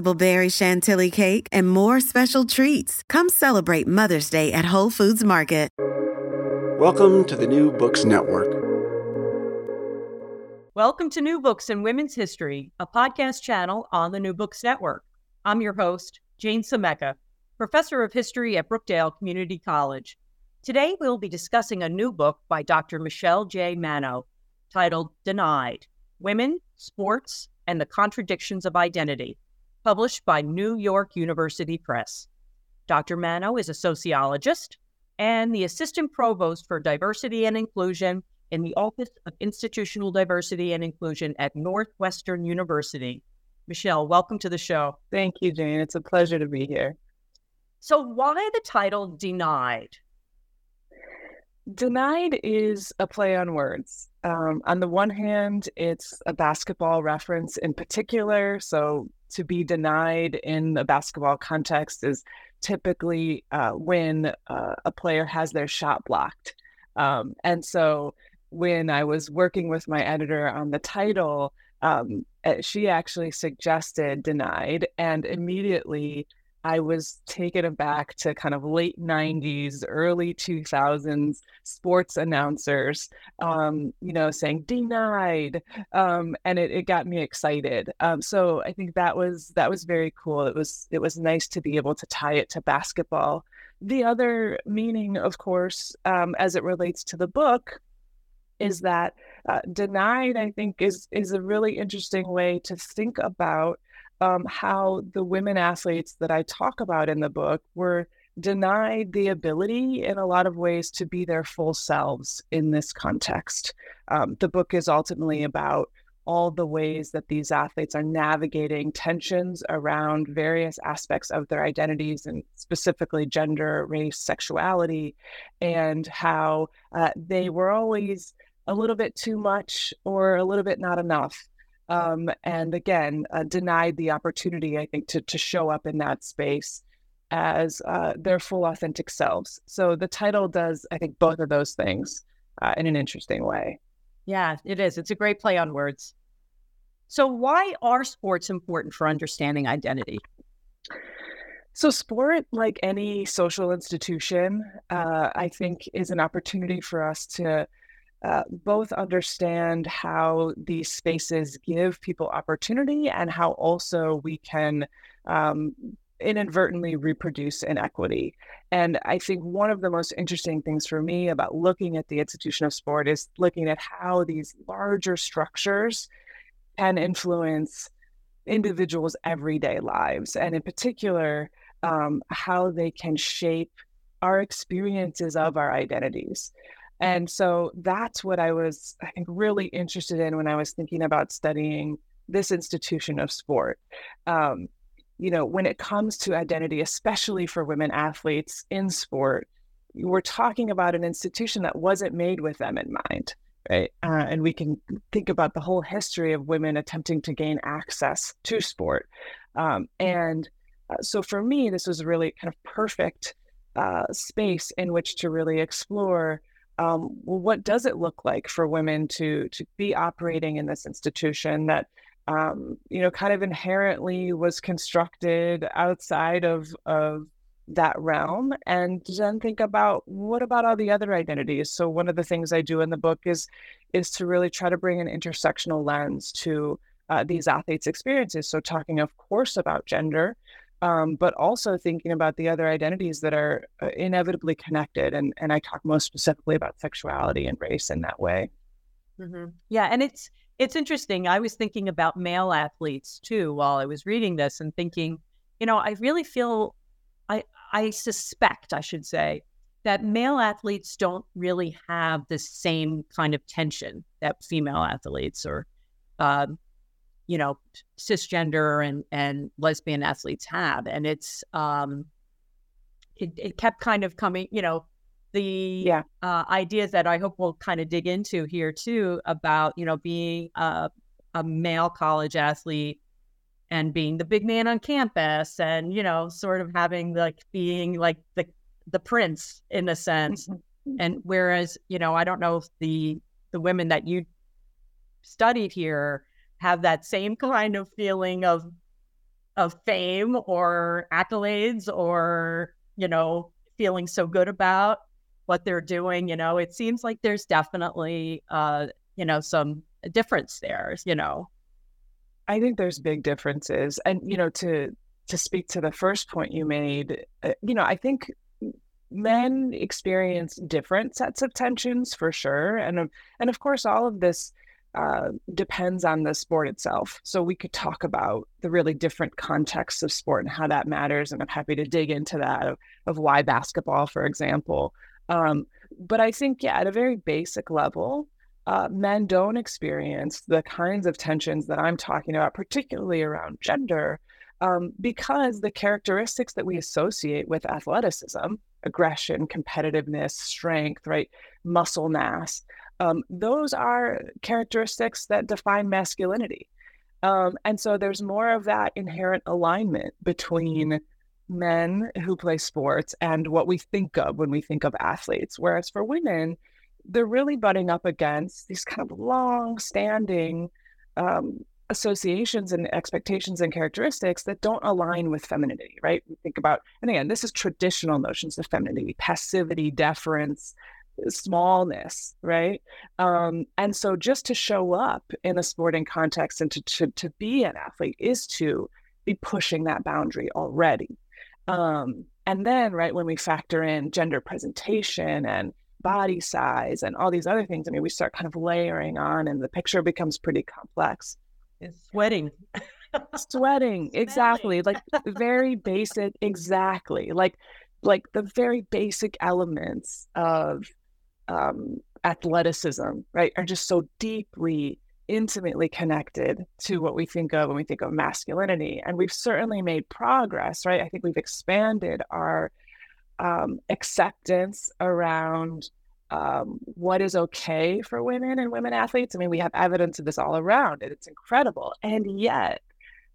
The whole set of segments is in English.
berry chantilly cake, and more special treats. Come celebrate Mother's Day at Whole Foods Market. Welcome to the New Books Network. Welcome to New Books in Women's History, a podcast channel on the New Books Network. I'm your host, Jane Sameka, professor of history at Brookdale Community College. Today, we'll be discussing a new book by Dr. Michelle J. Manno titled Denied Women, Sports, and the Contradictions of Identity, published by New York University Press. Dr. Manno is a sociologist and the assistant provost for diversity and inclusion in the Office of Institutional Diversity and Inclusion at Northwestern University. Michelle, welcome to the show. Thank you, Jane. It's a pleasure to be here. So, why the title Denied? Denied is a play on words. Um, on the one hand, it's a basketball reference in particular. So, to be denied in a basketball context is typically uh, when uh, a player has their shot blocked. Um, and so, when I was working with my editor on the title, um, eh, she actually suggested denied, and immediately I was taken aback to kind of late 90s, early 2000s sports announcers, um, you know, saying denied. Um, and it, it got me excited. Um, so I think that was that was very cool. It was it was nice to be able to tie it to basketball. The other meaning, of course, um, as it relates to the book, is that uh, denied, I think, is is a really interesting way to think about um, how the women athletes that I talk about in the book were denied the ability in a lot of ways to be their full selves in this context. Um, the book is ultimately about all the ways that these athletes are navigating tensions around various aspects of their identities and specifically gender, race, sexuality, and how uh, they were always a little bit too much or a little bit not enough um, and again uh, denied the opportunity i think to, to show up in that space as uh, their full authentic selves. So the title does i think both of those things uh, in an interesting way. Yeah it is. It's a great play on words. So why are sports important for understanding identity? So, sport, like any social institution, uh, I think is an opportunity for us to uh, both understand how these spaces give people opportunity and how also we can um, inadvertently reproduce inequity. And I think one of the most interesting things for me about looking at the institution of sport is looking at how these larger structures can influence individuals' everyday lives, and in particular, um, how they can shape our experiences of our identities. And so that's what I was, I think, really interested in when I was thinking about studying this institution of sport. Um, you know, when it comes to identity, especially for women athletes in sport, we're talking about an institution that wasn't made with them in mind, right? Uh, and we can think about the whole history of women attempting to gain access to sport. Um, and uh, so for me, this was really kind of perfect uh, space in which to really explore um, well, what does it look like for women to to be operating in this institution that um, you know kind of inherently was constructed outside of of that realm? And then think about what about all the other identities? So one of the things i do in the book is is to really try to bring an intersectional lens to uh, these athletes experiences. So talking of course about gender um, but also thinking about the other identities that are uh, inevitably connected. And, and I talk most specifically about sexuality and race in that way. Mm-hmm. Yeah. And it's, it's interesting. I was thinking about male athletes too while I was reading this and thinking, you know, I really feel, I, I suspect, I should say, that male athletes don't really have the same kind of tension that female athletes or um, you know cisgender and and lesbian athletes have and it's um it, it kept kind of coming you know the yeah. uh, ideas that i hope we'll kind of dig into here too about you know being a, a male college athlete and being the big man on campus and you know sort of having like being like the the prince in a sense mm-hmm. and whereas you know i don't know if the the women that you studied here have that same kind of feeling of of fame or accolades or you know feeling so good about what they're doing you know it seems like there's definitely uh you know some difference there you know? I think there's big differences and you know to to speak to the first point you made uh, you know i think men experience different sets of tensions for sure and and of course all of this uh, depends on the sport itself. So we could talk about the really different contexts of sport and how that matters. And I'm happy to dig into that of, of why basketball, for example. Um, but I think, yeah, at a very basic level, uh, men don't experience the kinds of tensions that I'm talking about, particularly around gender, um, because the characteristics that we associate with athleticism, aggression, competitiveness, strength, right, muscle mass, um, those are characteristics that define masculinity. Um, and so there's more of that inherent alignment between men who play sports and what we think of when we think of athletes. Whereas for women, they're really butting up against these kind of long standing um, associations and expectations and characteristics that don't align with femininity, right? We think about, and again, this is traditional notions of femininity, passivity, deference, smallness, right? Um, and so just to show up in a sporting context and to, to, to be an athlete is to be pushing that boundary already. Um, and then, right, when we factor in gender presentation and body size and all these other things, I mean, we start kind of layering on and the picture becomes pretty complex. It's sweating. sweating, exactly. Like very basic, exactly. Like like the very basic elements of um, athleticism, right, are just so deeply, intimately connected to what we think of when we think of masculinity. And we've certainly made progress, right? I think we've expanded our um, acceptance around um, what is okay for women and women athletes. I mean, we have evidence of this all around, and it's incredible. And yet,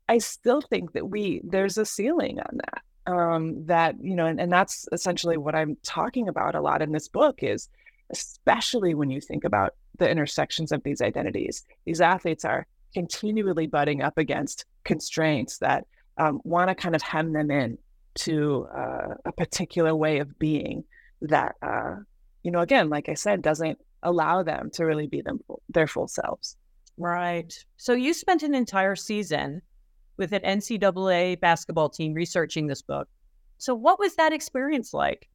I still think that we there's a ceiling on that. Um, that you know, and, and that's essentially what I'm talking about a lot in this book is especially when you think about the intersections of these identities. These athletes are continually butting up against constraints that um, want to kind of hem them in to uh, a particular way of being that, uh, you know, again, like I said, doesn't allow them to really be them their full selves. Right. So you spent an entire season with an NCAA basketball team researching this book. So what was that experience like?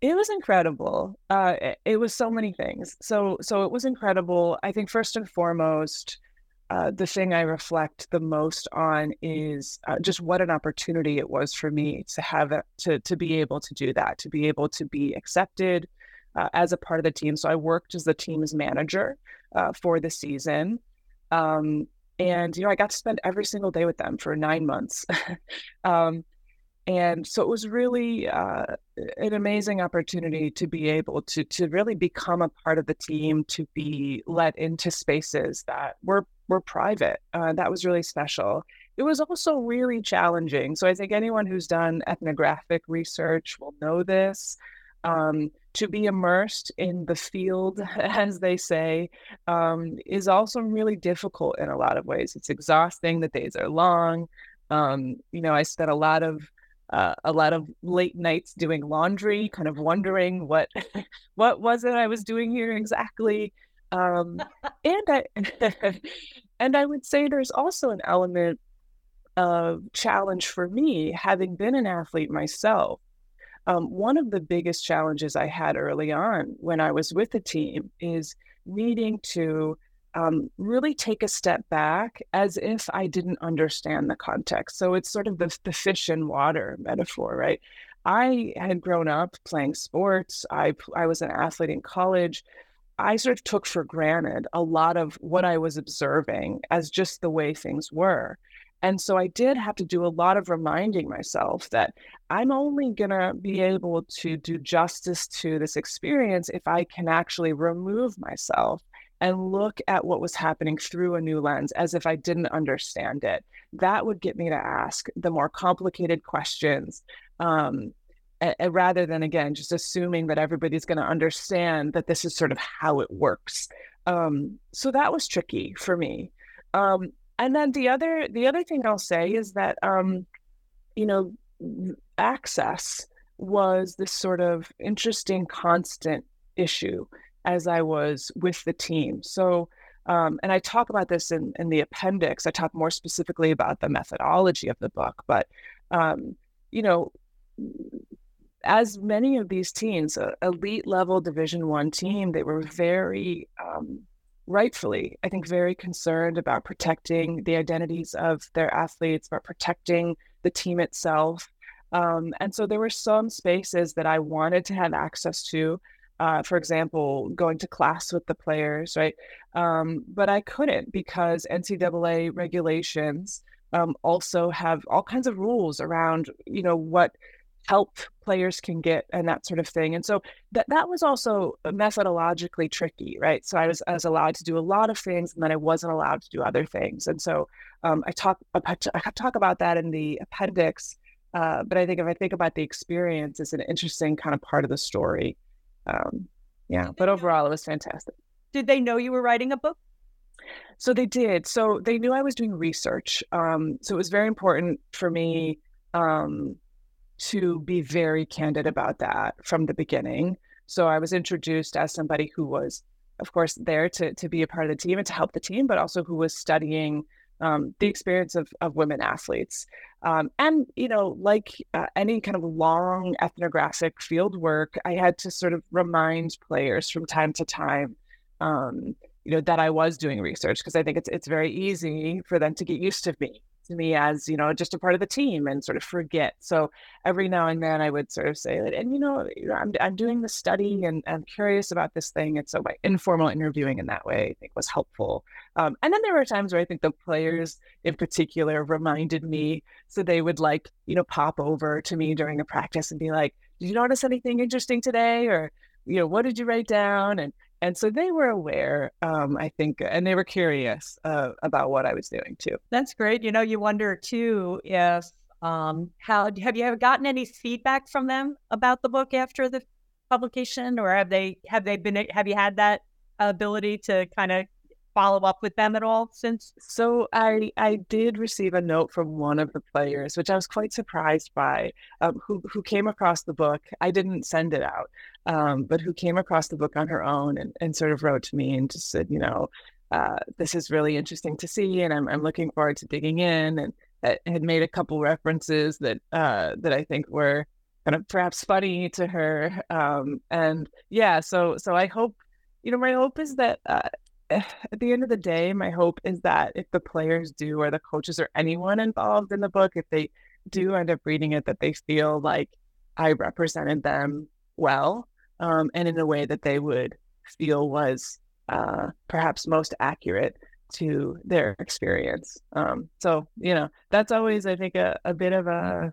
It was incredible. Uh, it, it, was so many things. So, so it was incredible. I think first and foremost, uh, the thing I reflect the most on is uh, just what an opportunity it was for me to have it, to to be able to do that, to be able to be accepted uh, as a part of the team. So I worked as the team's manager uh, for the season. Um, and you know, I got to spend every single day with them for nine months. um, and so it was really uh, an amazing opportunity to be able to to really become a part of the team to be let into spaces that were were private uh, that was really special it was also really challenging so i think anyone who's done ethnographic research will know this um, to be immersed in the field, as they say, um, is also really difficult in a lot of ways. It's exhausting. The days are long. Um, you know, I spent a lot of uh, a lot of late nights doing laundry, kind of wondering what what was it I was doing here exactly. Um, and I and I would say there's also an element of challenge for me, having been an athlete myself. Um, one of the biggest challenges I had early on when I was with the team is needing to um, really take a step back as if I didn't understand the context. So it's sort of the, the fish in water metaphor, right? I had grown up playing sports. I I was an athlete in college. I sort of took for granted a lot of what I was observing as just the way things were. And so I did have to do a lot of reminding myself that I'm only going to be able to do justice to this experience if I can actually remove myself and look at what was happening through a new lens as if I didn't understand it. That would get me to ask the more complicated questions. Um, rather than again just assuming that everybody's going to understand that this is sort of how it works um, so that was tricky for me um, and then the other the other thing i'll say is that um, you know access was this sort of interesting constant issue as I was with the team. So, um, and I talk about this in, in the appendix. I talk more specifically about the methodology of the book. But, um, you know, as many of these teams, uh, elite level Division One team, they were very um, rightfully, I think, very concerned about protecting the identities of their athletes, about protecting the team itself. Um, and so there were some spaces that I wanted to have access to uh, for example, going to class with the players, right? Um, but I couldn't because NCAA regulations um, also have all kinds of rules around, you know, what help players can get and that sort of thing. And so that that was also methodologically tricky, right? So I was I was allowed to do a lot of things, and then I wasn't allowed to do other things. And so um, I talk I talk about that in the appendix. Uh, but I think if I think about the experience, it's an interesting kind of part of the story um, yeah, but overall, it was fantastic. Did they know you were writing a book? So they did. So they knew I was doing research. Um, so it was very important for me um, to be very candid about that from the beginning. So I was introduced as somebody who was, of course, there to to be a part of the team and to help the team, but also who was studying um, the experience of, of women athletes. Um, and, you know, like uh, any kind of long ethnographic field work, I had to sort of remind players from time to time, um, you know, that I was doing research because I think it's, it's very easy for them to get used to me to me as you know just a part of the team and sort of forget. So every now and then i would sort of say that and you know i'm, I'm doing the study and i'm curious about this thing. And so my informal interviewing in that way i think was helpful. Um, and then there were times where i think the players in particular reminded me so they would like you know pop over to me during a practice and be like did you notice anything interesting today? or you know what did you write down? and and so they were aware um, i think and they were curious uh, about what i was doing too. That's great you know you wonder too if um, how have you ever gotten any feedback from them about the book after the publication or have they have they been have you had that ability to kind of follow up with them at all since? So I I did receive a note from one of the players, which I was quite surprised by, um, who who came across the book. I didn't send it out, um, but who came across the book on her own and, and sort of wrote to me and just said, you know, uh, this is really interesting to see, and I'm I'm looking forward to digging in, and uh, had made a couple references that uh, that I think were kind of perhaps funny to her, um, and yeah, so so I hope you know, my hope is that uh, at the end of the day, my hope is that if the players do, or the coaches, or anyone involved in the book, if they do end up reading it, that they feel like I represented them well um, and in a way that they would feel was uh, perhaps most accurate to their experience. Um, so, you know, that's always, I think, a, a bit of a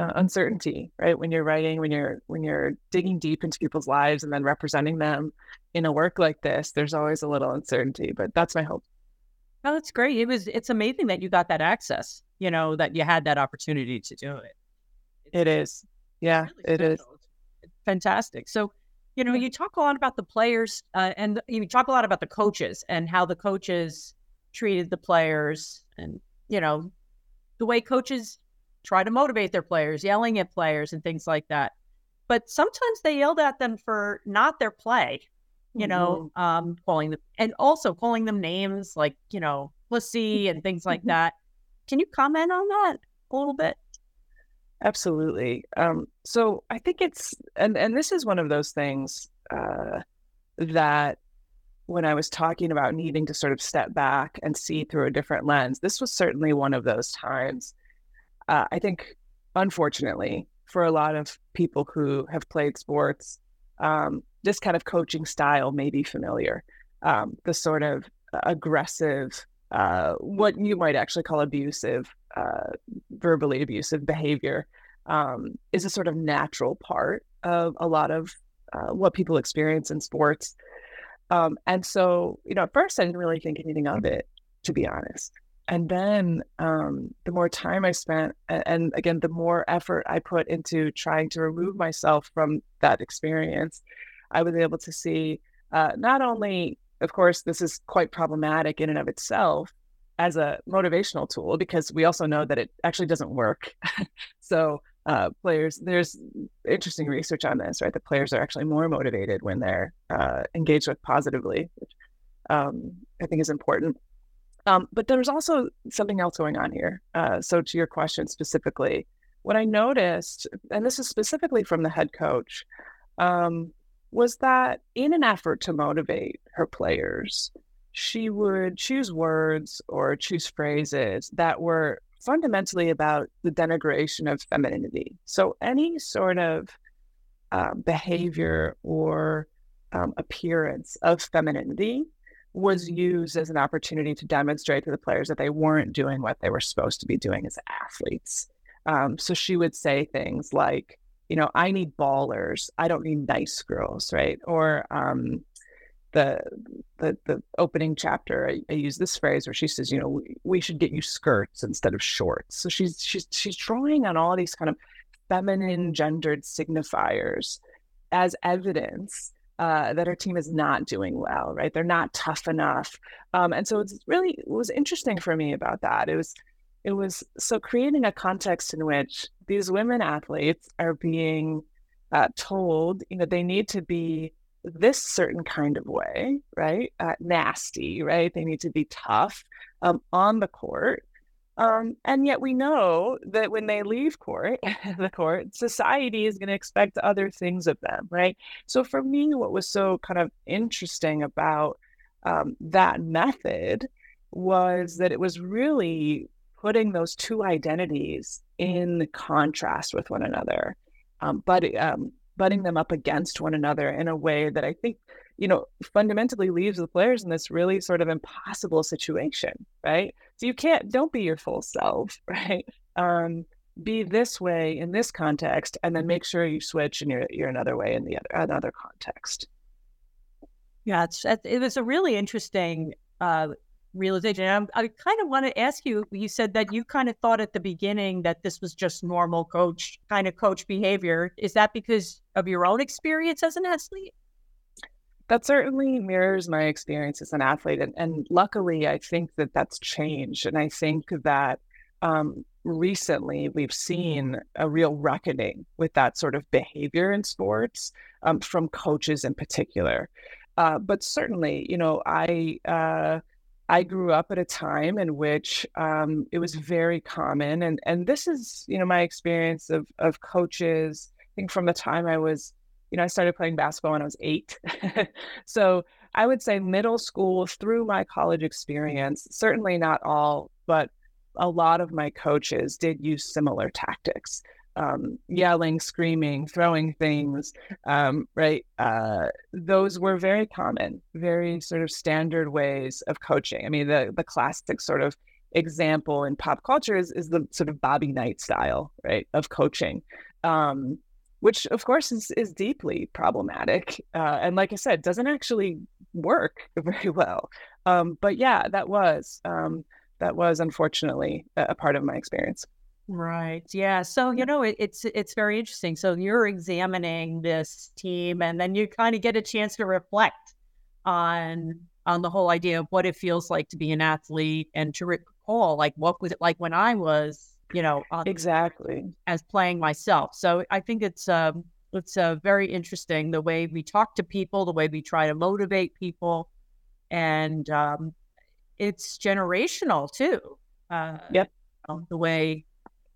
uh, uncertainty, right? When you're writing, when you're when you're digging deep into people's lives and then representing them in a work like this, there's always a little uncertainty. But that's my hope. Oh, that's great. It was. It's amazing that you got that access. You know that you had that opportunity to do it. It's, it is. Yeah, really it is. It's fantastic. So, you know, you talk a lot about the players, uh, and you talk a lot about the coaches and how the coaches treated the players, and you know, the way coaches try to motivate their players, yelling at players and things like that. But sometimes they yelled at them for not their play, you mm-hmm. know, um, calling them and also calling them names like, you know, pussy and things like that. Can you comment on that a little bit? Absolutely. Um, so I think it's and and this is one of those things uh, that when I was talking about needing to sort of step back and see through a different lens, this was certainly one of those times. Uh, I think, unfortunately, for a lot of people who have played sports, um, this kind of coaching style may be familiar. Um, the sort of aggressive, uh, what you might actually call abusive, uh, verbally abusive behavior, um, is a sort of natural part of a lot of uh, what people experience in sports. Um, and so, you know, at first I didn't really think anything of it, to be honest. And then um, the more time I spent, and, again, the more effort I put into trying to remove myself from that experience, I was able to see uh, not only, of course, this is quite problematic in and of itself as a motivational tool, because we also know that it actually doesn't work. so, uh, players, there's interesting research on this, right? The players are actually more motivated when they're uh, engaged with positively, which um, I think is important. Um, but there's also something else going on here. Uh, so, to your question specifically, what I noticed, and this is specifically from the head coach, um, was that in an effort to motivate her players, she would choose words or choose phrases that were fundamentally about the denigration of femininity. So, any sort of uh, behavior or um, appearance of femininity was used as an opportunity to demonstrate to the players that they weren't doing what they were supposed to be doing as athletes. Um, so she would say things like, you know, I need ballers. I don't need nice girls, right? Or um, the the the opening chapter, I, I, use this phrase where she says, you know, we, we should get you skirts instead of shorts. So she's she's she's drawing on all these kind of feminine gendered signifiers as evidence uh, that our team is not doing well, right? They're not tough enough. Um, and so it's really it was interesting for me about that. It was it was so creating a context in which these women athletes are being uh, told, you know, they need to be this certain kind of way, right? Uh, nasty, right? They need to be tough um, on the court. Um, and yet we know that when they leave court, the court, society is going to expect other things of them, right? So for me, what was so kind of interesting about um, that method was that it was really putting those two identities in contrast with one another, um, but um, butting them up against one another in a way that I think you know, fundamentally leaves the players in this really sort of impossible situation, right? So you can't, don't be your full self, right? Um, be this way in this context, and then make sure you switch and you're you're another way in the other another context. Yeah, it's it was a really interesting uh, realization. And i kind of want to ask you. You said that you kind of thought at the beginning that this was just normal coach kind of coach behavior. Is that because of your own experience as an athlete? that certainly mirrors my experience as an athlete. And, and luckily, I think that that's changed. And I think that um, recently we've seen a real reckoning with that sort of behavior in sports um, from coaches in particular. Uh, but certainly, you know, I. Uh, I grew up at a time in which um, it was very common, and and this is you know my experience of of coaches. I think from the time I was you know, I started playing basketball when I was eight. so I would say middle school through my college experience, certainly not all, but a lot of my coaches did use similar tactics. Um, yelling, screaming, throwing things, um, right? Uh, those were very common, very sort of standard ways of coaching. I mean, the the classic sort of example in pop culture is, is the sort of Bobby Knight style, right, of coaching. Um, which of course is, is deeply problematic uh, and like i said doesn't actually work very well um, but yeah that was um, that was unfortunately a, a, part of my experience right yeah so you know it, it's it's very interesting so you're examining this team and then you kind of get a chance to reflect on on the whole idea of what it feels like to be an athlete and to recall like what was it like when i was you know, exactly as playing myself. So I think it's um, it's uh, very interesting the way we talk to people, the way we try to motivate people, and um, it's generational too. Uh, yep. the way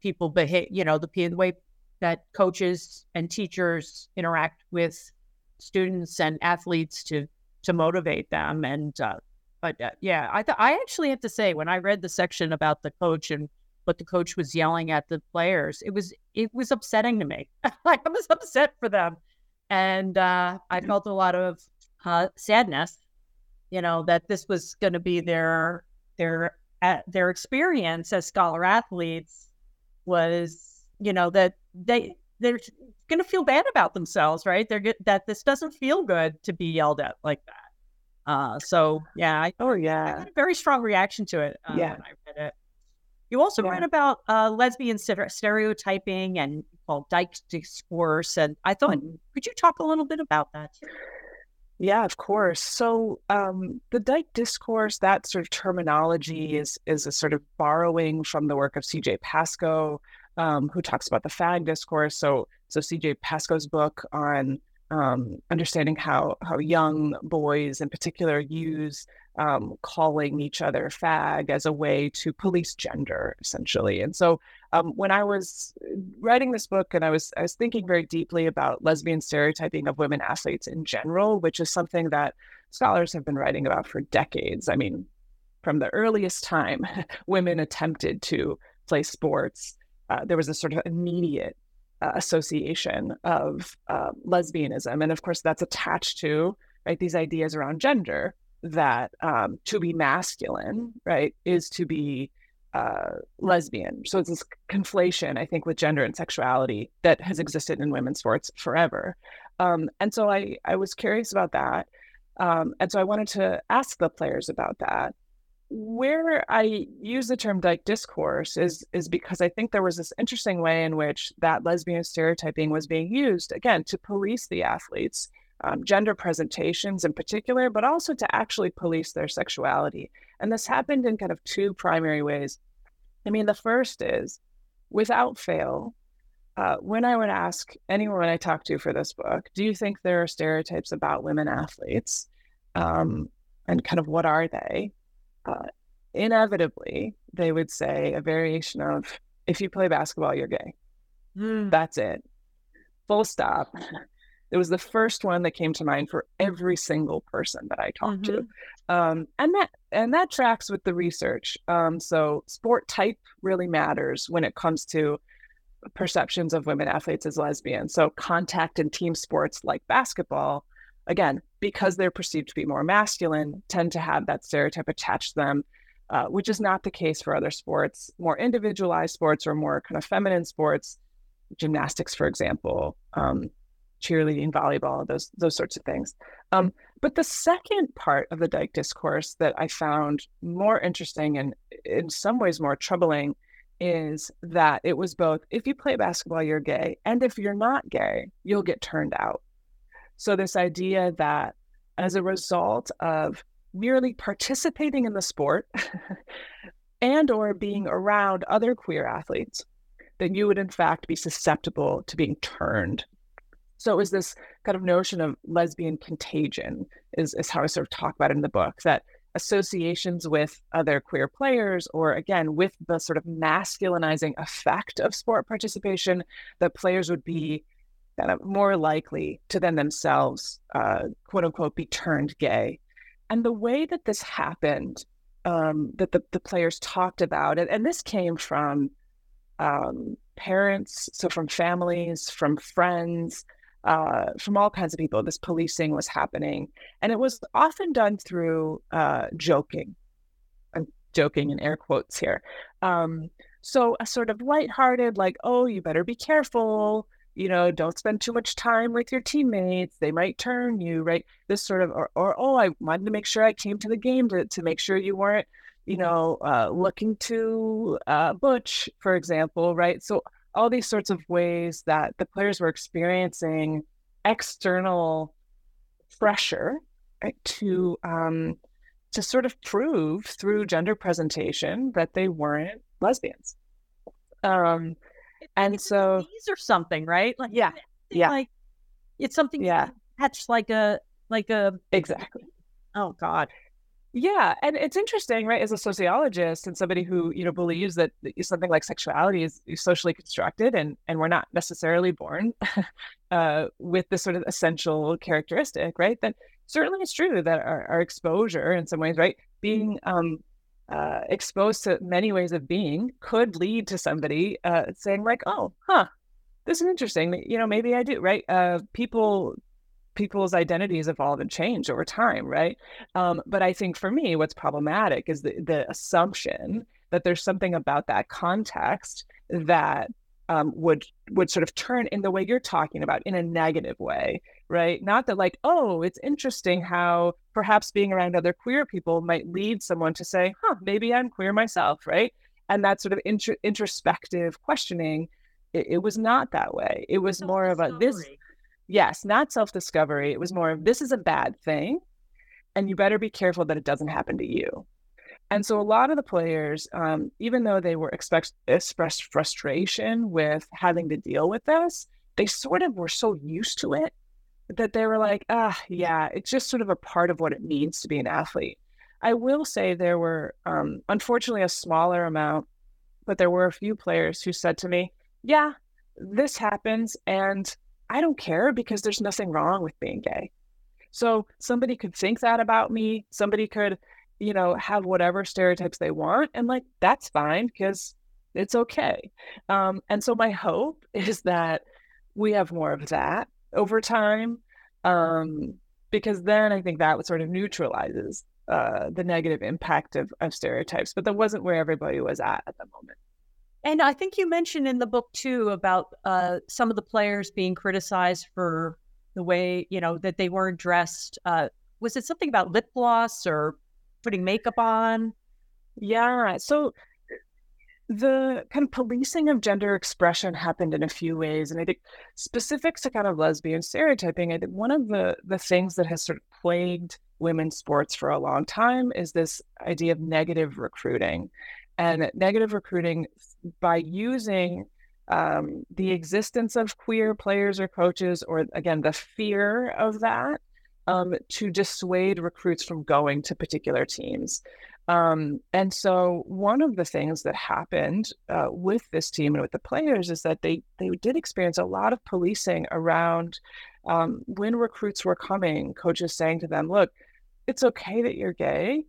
people behave, you know, the, the way that coaches and teachers interact with students and athletes to to motivate them. And uh, but uh, yeah, I th- I actually have to say when I read the section about the coach and what the coach was yelling at the players, it was it was upsetting to me. Like I was upset for them, and uh, I felt a lot of uh, sadness. You know that this was going to be their their uh, their experience as scholar athletes was you know that they they're going to feel bad about themselves, right? They're get, that this doesn't feel good to be yelled at like that. Uh, so yeah, I, oh yeah, I had a very strong reaction to it uh, yeah. when I read it. You also yeah. read about uh, lesbian stereotyping and called dyke discourse, and I thought, mm-hmm. could you talk a little bit about that? Yeah, of course. So um, the Dyke discourse, that sort of terminology is is a sort of borrowing from the work of C.J. Pascoe, um, who talks about the fag discourse. So so C.J. Pascoe's book on um, understanding how how young boys in particular use um, calling each other fag as a way to police gender, essentially. And so, um, when I was writing this book, and I was I was thinking very deeply about lesbian stereotyping of women athletes in general, which is something that scholars have been writing about for decades. I mean, from the earliest time, women attempted to play sports. Uh, there was a sort of immediate uh, association of uh, lesbianism, and of course, that's attached to right these ideas around gender that um, to be masculine, right, is to be uh, lesbian. So it's this conflation, I think, with gender and sexuality that has existed in women's sports forever. Um, and so I, I was curious about that. Um, and so I wanted to ask the players about that. Where I use the term dyke discourse is is because I think there was this interesting way in which that lesbian stereotyping was being used again to police the athletes um, gender presentations in particular, but also to actually police their sexuality. And this happened in kind of two primary ways. I mean, the first is without fail, uh, when I would ask anyone I talk to for this book, do you think there are stereotypes about women athletes? Um, and kind of what are they? Uh, inevitably, they would say a variation of if you play basketball, you're gay. Mm. That's it. Full stop. It was the first one that came to mind for every single person that I talked mm-hmm. to, um, and that and that tracks with the research. Um, so sport type really matters when it comes to perceptions of women athletes as lesbian. So contact and team sports like basketball, again, because they're perceived to be more masculine, tend to have that stereotype attached to them. Uh, which is not the case for other sports, more individualized sports or more kind of feminine sports, gymnastics, for example, um, cheerleading, volleyball, those those sorts of things. Um, but the second part of the Dyke discourse that I found more interesting and in some ways more troubling is that it was both if you play basketball, you're gay, and if you're not gay, you'll get turned out. So this idea that as a result of merely participating in the sport and or being around other queer athletes, then you would in fact be susceptible to being turned so it was this kind of notion of lesbian contagion is, is how I sort of talk about it in the book that associations with other queer players or again with the sort of masculinizing effect of sport participation that players would be kind of more likely to then themselves uh, quote unquote be turned gay. And the way that this happened um, that the, the players talked about it and this came from um, parents so from families from friends uh, from all kinds of people. This policing was happening, and it was often done through uh, joking. I'm joking in air quotes here. Um, so a sort of lighthearted, like, "Oh, you better be careful." You know, don't spend too much time with your teammates. They might turn you, right? This sort of, or, or oh, I wanted to make sure I came to the game to, to make sure you weren't, you know, uh, looking too uh, butch, for example, right? So all these sorts of ways that the players were experiencing external pressure right, to um, to sort of prove through gender presentation that they weren't lesbians. Um, and it's so these are something, right? Like yeah, yeah, like it's something yeah, that's like a like a exactly. Oh God. Yeah, and it's interesting, right? As a sociologist and somebody who you know believes that something like sexuality is socially constructed, and and we're not necessarily born uh, with this sort of essential characteristic, right? That certainly it's true that our, our exposure, in some ways, right, being um, uh, exposed to many ways of being, could lead to somebody uh, saying like, "Oh, huh, this is interesting. You know, maybe I do." Right? Uh, people people's identities evolve and change over time, right? Um, but I think for me, what's problematic is the, the assumption that there's something about that context that um, would would sort of turn in the way you're talking about in a negative way, right? Not that like, oh, it's interesting how perhaps being around other queer people might lead someone to say, huh, maybe I'm queer myself, right? And that sort of intro- introspective questioning, it, it, was not that way. It was more of a this Yes, not self discovery. It was more of this is a bad thing, and you better be careful that it doesn't happen to you. And so a lot of the players, um, even though they were expect expressed frustration with having to deal with this, they sort of were so used to it that they were like, ah, yeah, it's just sort of a part of what it means to be an athlete. I will say there were, um, unfortunately, a smaller amount, but there were a few players who said to me, yeah, this happens. And I don't care because there's nothing wrong with being gay. So somebody could think that about me. Somebody could, you know, have whatever stereotypes they want. And like, that's fine because it's okay. Um, and so my hope is that we have more of that over time. Um, because then I think that would sort of neutralizes uh, the negative impact of, of stereotypes. But that wasn't where everybody was at at the moment. And I think you mentioned in the book too about uh, some of the players being criticized for the way you know that they weren't dressed. Uh, was it something about lip gloss or putting makeup on? Yeah. So the kind of policing of gender expression happened in a few ways, and I think specific to kind of lesbian stereotyping. I think one of the the things that has sort of plagued women's sports for a long time is this idea of negative recruiting and negative recruiting by using um, the existence of queer players or coaches, or again, the fear of that um, to dissuade recruits from going to particular teams. Um, and so, one of the things that happened uh, with this team and with the players is that they they did experience a lot of policing around um, when recruits were coming. Coaches saying to them, "Look, it's okay that you're gay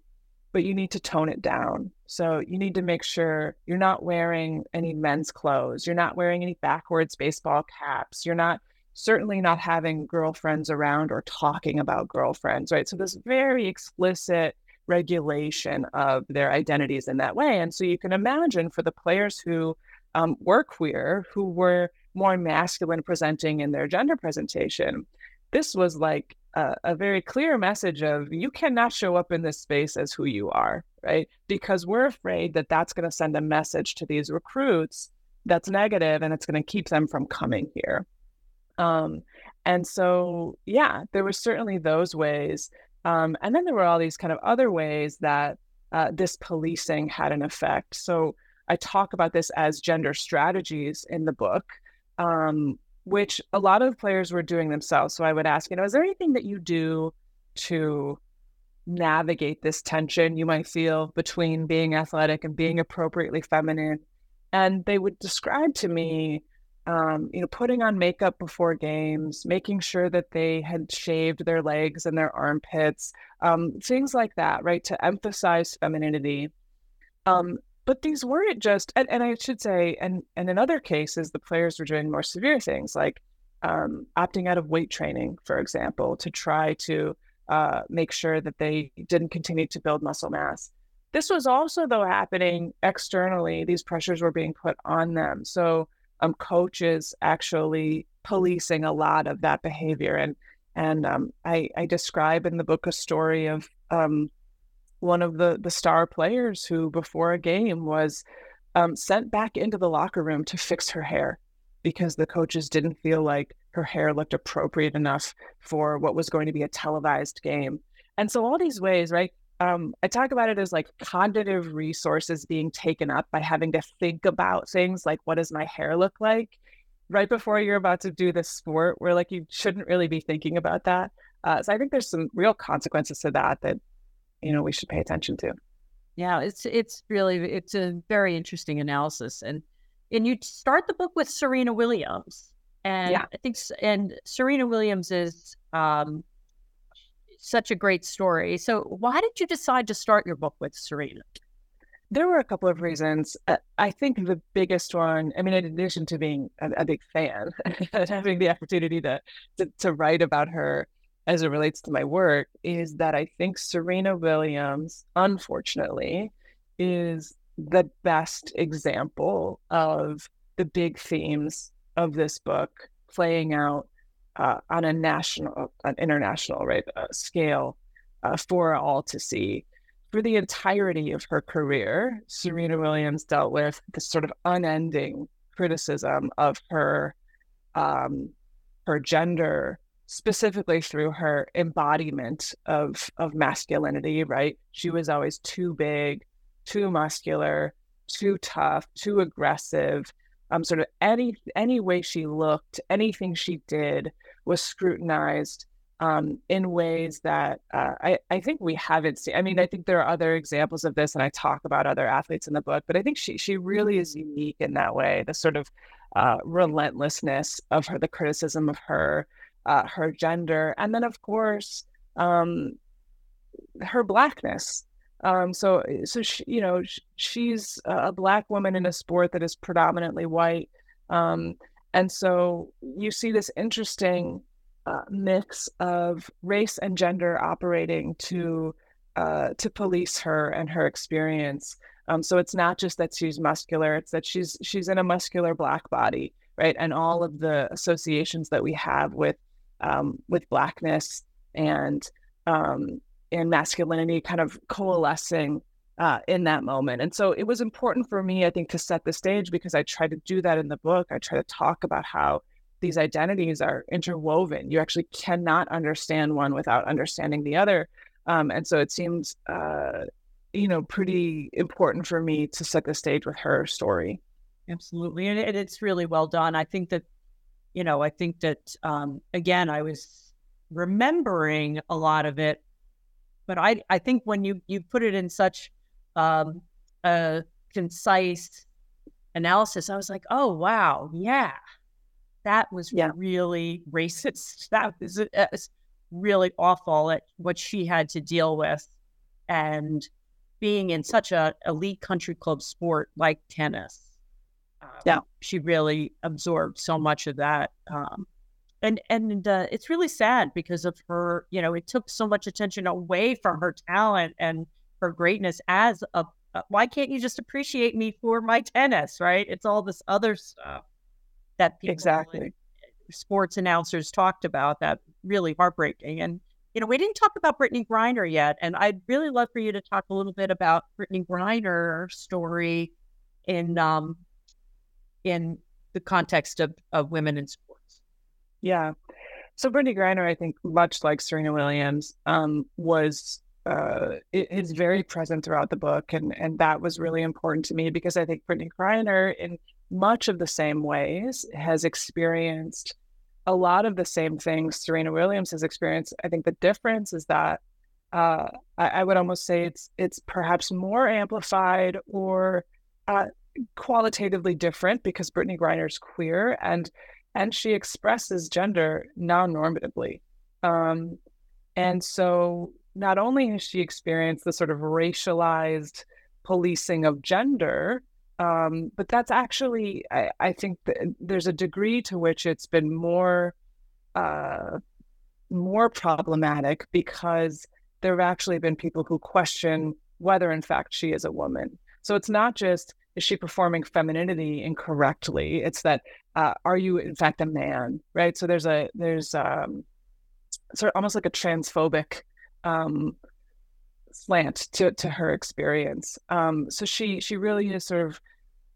but you need to tone it down. So you need to make sure you're not wearing any men's clothes. You're not wearing any backwards baseball caps. You're not certainly not having girlfriends around or talking about girlfriends, right? So this very explicit regulation of their identities in that way. And so you can imagine for the players who um, were queer, who were more masculine presenting in their gender presentation, this was like a, a, very clear message of you cannot show up in this space as who you are, right? Because we're afraid that that's going to send a message to these recruits that's negative and it's going to keep them from coming here. Um, and so, yeah, there were certainly those ways. Um, and then there were all these kind of other ways that uh, this policing had an effect. So I talk about this as gender strategies in the book. Um, which a lot of players were doing themselves. So I would ask, you know, is there anything that you do to navigate this tension you might feel between being athletic and being appropriately feminine? And they would describe to me, um, you know, putting on makeup before games, making sure that they had shaved their legs and their armpits, um, things like that, right? To emphasize femininity. Um, but these weren't just and, and i should say and and in other cases the players were doing more severe things like um, opting out of weight training for example to try to uh, make sure that they didn't continue to build muscle mass. This was also though happening externally. These pressures were being put on them. So um, coaches actually policing a lot of that behavior. And and um, I, I describe in the book a story of um, one of the the star players who before a game was um, sent back into the locker room to fix her hair because the coaches didn't feel like her hair looked appropriate enough for what was going to be a televised game. And so all these ways, right? Um, I talk about it as like cognitive resources being taken up by having to think about things like what does my hair look like right before you're about to do this sport where like you shouldn't really be thinking about that. Uh, so I think there's some real consequences to that that you know we should pay attention to. Yeah, it's it's really it's a very interesting analysis, and and you start the book with Serena Williams, and yeah. I think and Serena Williams is um, such a great story. So why did you decide to start your book with Serena? There were a couple of reasons. I think the biggest one, I mean, in addition to being a, a big fan and having the opportunity to, to, to write about her as it relates to my work, is that I think Serena Williams, unfortunately, is the best example of the big themes of this book playing out uh, on a national, an international, right, uh, scale uh, for all to see for the entirety of her career, Serena Williams dealt with this sort of unending criticism of her um, her gender, specifically through her embodiment of of masculinity. Right, she was always too big, too muscular, too tough, too aggressive. Um, sort of any any way she looked, anything she did was scrutinized um, in ways that uh, I, I think we haven't seen. I mean, I think there are other examples of this, and I talk about other athletes in the book, but I think she she really is unique in that way. The sort of uh, relentlessness of her, the criticism of her, uh, her gender, and then of course um, her blackness. Um, so so she, you know she's a black woman in a sport that is predominantly white, um, and so you see this interesting uh, mix of race and gender operating to uh, to police her and her experience. Um, so it's not just that she's muscular; it's that she's she's in a muscular black body, right? And all of the associations that we have with um, with blackness and um, and masculinity kind of coalescing uh, in that moment. And so it was important for me, I think, to set the stage because I try to do that in the book. I try to talk about how these identities are interwoven. You actually cannot understand one without understanding the other. Um, and so it seems, uh, you know, pretty important for me to set the stage with her story. Absolutely. And it's really well done. I think that, you know, I think that, um, again, I was remembering a lot of it, but I, I think when you, you put it in such um, a concise analysis, I was like, oh, wow, yeah, that was yeah. really racist. That was, uh, really awful at what she had to deal with. And being in such a elite country club sport like tennis, um, yeah, she really absorbed so much of that. Um, and and uh, it's really sad because of her. You know, it took so much attention away from her talent and her greatness as a. Uh, why can't you just appreciate me for my tennis? Right? It's all this other stuff that people exactly sports announcers talked about that really heartbreaking. And you know, we didn't talk about brittney Griner yet, and I'd really love for you to talk a little bit about brittney Griner's story in um in the context of of women in sports. Yeah. So Brittney Griner, I think, much like Serena Williams, um, was uh, is very present throughout the book, and and that was really important to me because I think Brittney Griner, in much of the same ways, has experienced a lot of the same things Serena Williams has experienced. I think the difference is that uh, I, I, would almost say it's it's perhaps more amplified or uh, qualitatively different because Brittney Griner's queer and and she expresses gender non-normatively. Um, and so not only has she experienced the sort of racialized policing of gender, um, but that's actually, I, I think there's a degree to which it's been more, uh, more problematic because there have actually been people who question whether, in fact, she is a woman. So it's not just is she performing femininity incorrectly? It's that uh, are you in fact a man, right? So there's a there's um, sort of almost like a transphobic um, slant to to her experience. Um, so she she really is sort of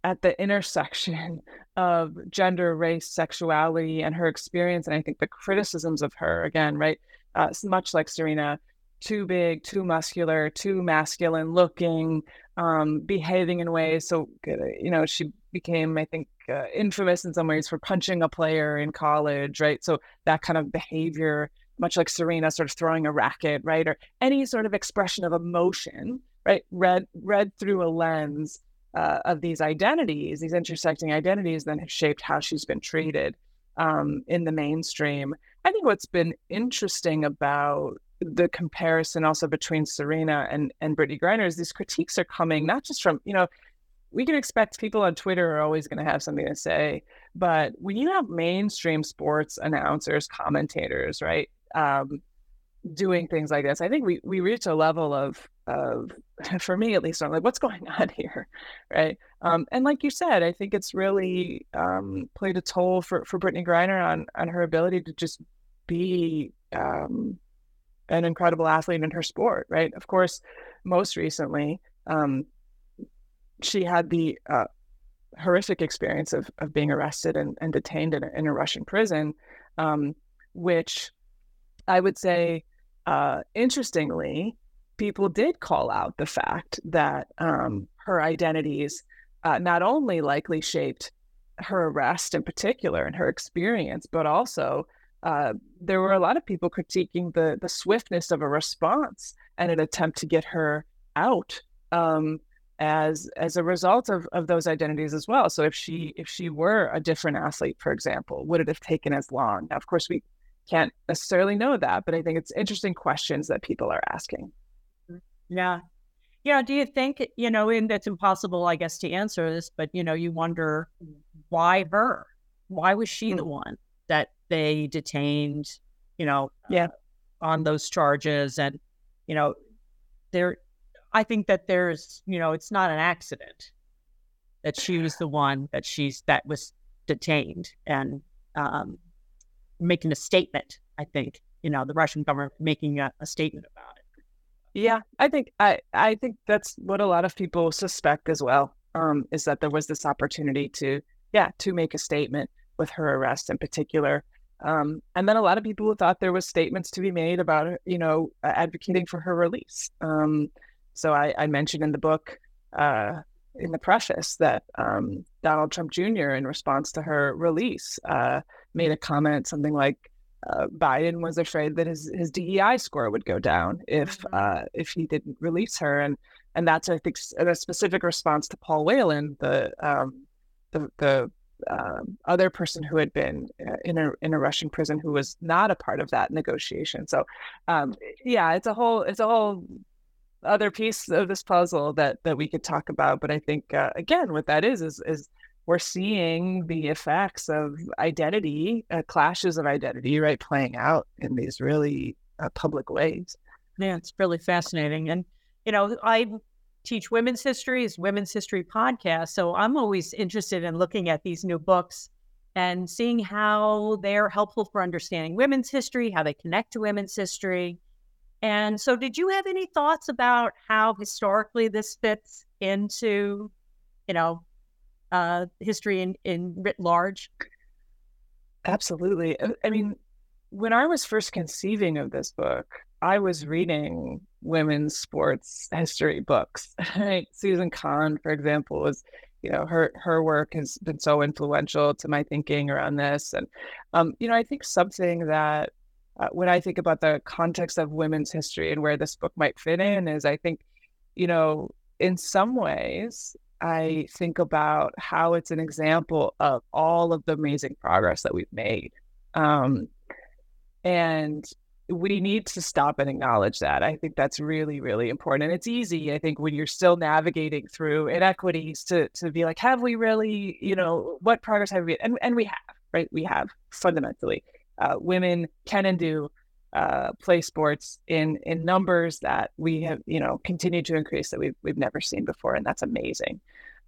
at the intersection of gender, race, sexuality, and her experience. And I think the criticisms of her again, right, uh, much like Serena, too big, too muscular, too masculine looking, um, behaving in ways. So, you know, she became, I think, uh, infamous in some ways for punching a player in college, right? So that kind of behavior much like Serena sort of throwing a racket, right? Or any sort of expression of emotion, right? Read read through a lens uh, of these identities, these intersecting identities, then have shaped how she's been treated um, in the mainstream. I think what's been interesting about the comparison also between Serena and and Brittney Griner is these critiques are coming not just from you know we can expect people on Twitter are always going to have something to say, but when you have mainstream sports announcers, commentators, right, um, doing things like this, I think we we reach a level of of for me at least, I'm like, what's going on here, right? Um, and like you said, I think it's really um, played a toll for for Brittney Griner on on her ability to just be um, an incredible athlete in her sport, right? Of course, most recently, um, she had the uh, horrific experience of, of being arrested and, and detained in a, in a Russian prison, um, which I would say, uh, interestingly, people did call out the fact that um, her identities uh, not only likely shaped her arrest in particular and her experience, but also uh, there were a lot of people critiquing the the swiftness of a response and an attempt to get her out um, as as a result of of those identities as well. So if she if she were a different athlete, for example, would it have taken as long? Now, of course, we can't necessarily know that, but I think it's interesting questions that people are asking. Yeah. Yeah. Do you think, you know, and it's impossible, I guess, to answer this, but, you know, you wonder why her? Why was she mm-hmm. the one that they detained, you know, yeah. Uh, on those charges? And, you know, there, I think that there's, you know, it's not an accident that she was the one that she's, that was detained and um, making a statement, I think, you know, the Russian government making a, a statement about it. Yeah, I think I I think that's what a lot of people suspect as well. Um, is that there was this opportunity to yeah to make a statement with her arrest in particular, um, and then a lot of people thought there was statements to be made about you know advocating for her release. Um, so I, I mentioned in the book uh, in the preface that um, Donald Trump Jr. in response to her release uh, made a comment something like uh, Biden was afraid that his his DEI score would go down if mm-hmm. uh, if he didn't release her, and and that's I think a specific response to Paul Whelan, the um, the the uh, other person who had been uh, in a in a Russian prison who was not a part of that negotiation. So, um, yeah, it's a whole it's a whole other piece of this puzzle that that we could talk about. But I think uh, again, what that is is is we're seeing the effects of identity, uh, clashes of identity, right, playing out in these really uh, public ways. Yeah, it's really fascinating. And, you know, I teach women's history, is women's history podcast. So I'm always interested in looking at these new books and seeing how they're helpful for understanding women's history, how they connect to women's history. And so, did you have any thoughts about how historically this fits into, you know, uh, history in, in writ large? Absolutely. I mean, when I was first conceiving of this book, I was reading women's sports history books. Right? Susan Cahn, for example, was you know her her work has been so influential to my thinking around this, and um, you know I think something that uh, when I think about the context of women's history and where this book might fit in is I think you know in some ways I think about how it's an example of all of the amazing progress that we've made. Um, and we need to stop and acknowledge that. I think that's really, really important. And it's easy, I think, when you're still navigating through inequities to to be like, have we really, you know, what progress have we? And and we have, right? We have fundamentally. Uh, women can and do uh, play sports in in numbers that we have you know continued to increase that we've we've never seen before, and that's amazing.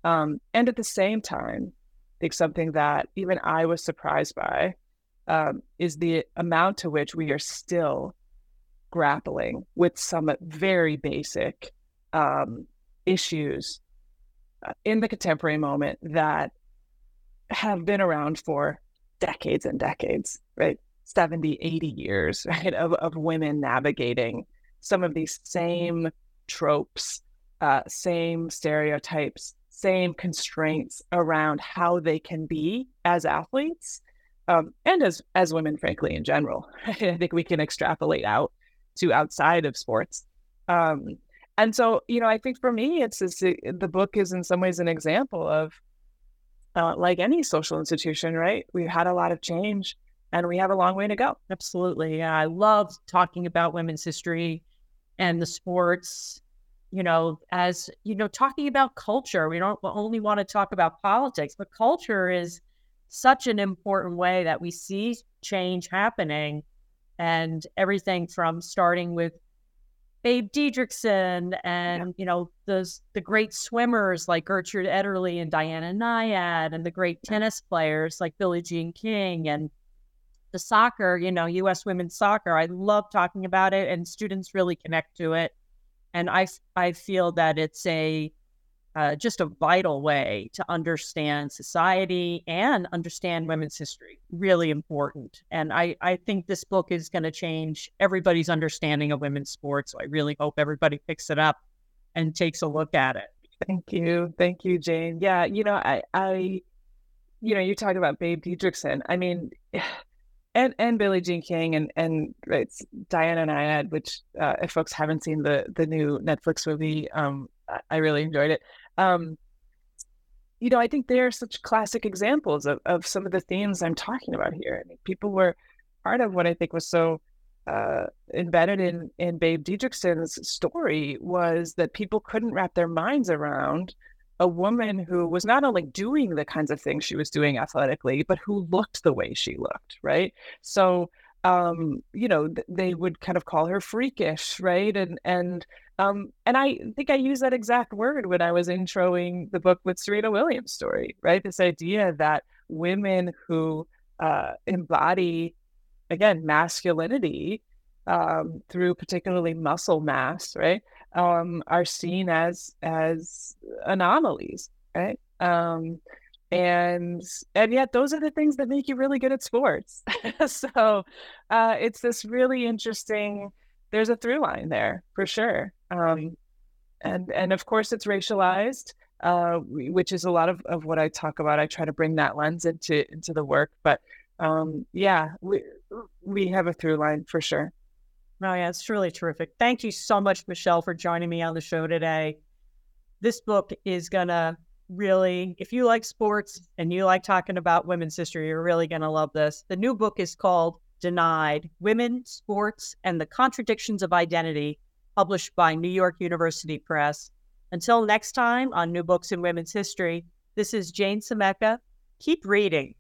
Um, and at the same time, I think something that even I was surprised by um, is the amount to which we are still grappling with some very basic um, issues uh, in the contemporary moment that have been around for decades and decades, right? 70, 80 years, right, of, of women navigating some of these same tropes, uh, same stereotypes, same constraints around how they can be as athletes. Um, and as as women, frankly, in general. I think we can extrapolate out to outside of sports. Um, and so, you know, I think for me, it's, it's the book is in some ways an example of uh, like any social institution, right? We've had a lot of change and we have a long way to go. Absolutely. Yeah, I love talking about women's history and the sports, you know, as, you know, talking about culture. We don't only want to talk about politics, but culture is such an important way that we see change happening and everything from starting with Babe Didrikson and yeah. you know those the great swimmers like Gertrude Ederle and Diana Nyad and the great tennis players like Billie Jean King and the soccer, you know, U.S. women's soccer. I love talking about it, and students really connect to it. And I I feel that it's a uh, just a vital way to understand society and understand women's history. Really important. And I, I think this book is going to change everybody's understanding of women's sports. So I really hope everybody picks it up and takes a look at it. Thank you. Thank you, Jane. Yeah, you know, I, I you know, you talk about Babe Didrikson. I mean, and and Billie Jean King and and it's Diana Nyad, which uh, if folks haven't seen the the new Netflix movie, um, I really enjoyed it. Um, you know, I think they are such classic examples of, of some of the themes I'm talking about here. I mean, people were part of what I think was so uh, embedded in in Babe Didrikson's story was that people couldn't wrap their minds around a woman who was not only doing the kinds of things she was doing athletically, but who looked the way she looked, right? So um, you know, they would kind of call her freakish, right? And and um, and I think I used that exact word when I was introing the book with Serena Williams' story, right? This idea that women who uh, embody, again, masculinity um, through particularly muscle mass, right, um, are seen as as anomalies, right? Um, and and yet those are the things that make you really good at sports. So uh, it's this really interesting there's a through line there for sure. Um, and and of course it's racialized uh, which is a lot of, of what i talk about. I try to bring that lens into into the work. But um, yeah we we have a through line for sure. Oh yeah it's really terrific. Thank you so much michelle for joining me on the show today. This book is gonna really, if you like sports and you like talking about women's history, you're really going to love this. The new book is called Denied Women, Sports, and the Contradictions of Identity, published by New York University Press. Until next time on New Books in Women's History, this is Jane Semeka. Keep reading.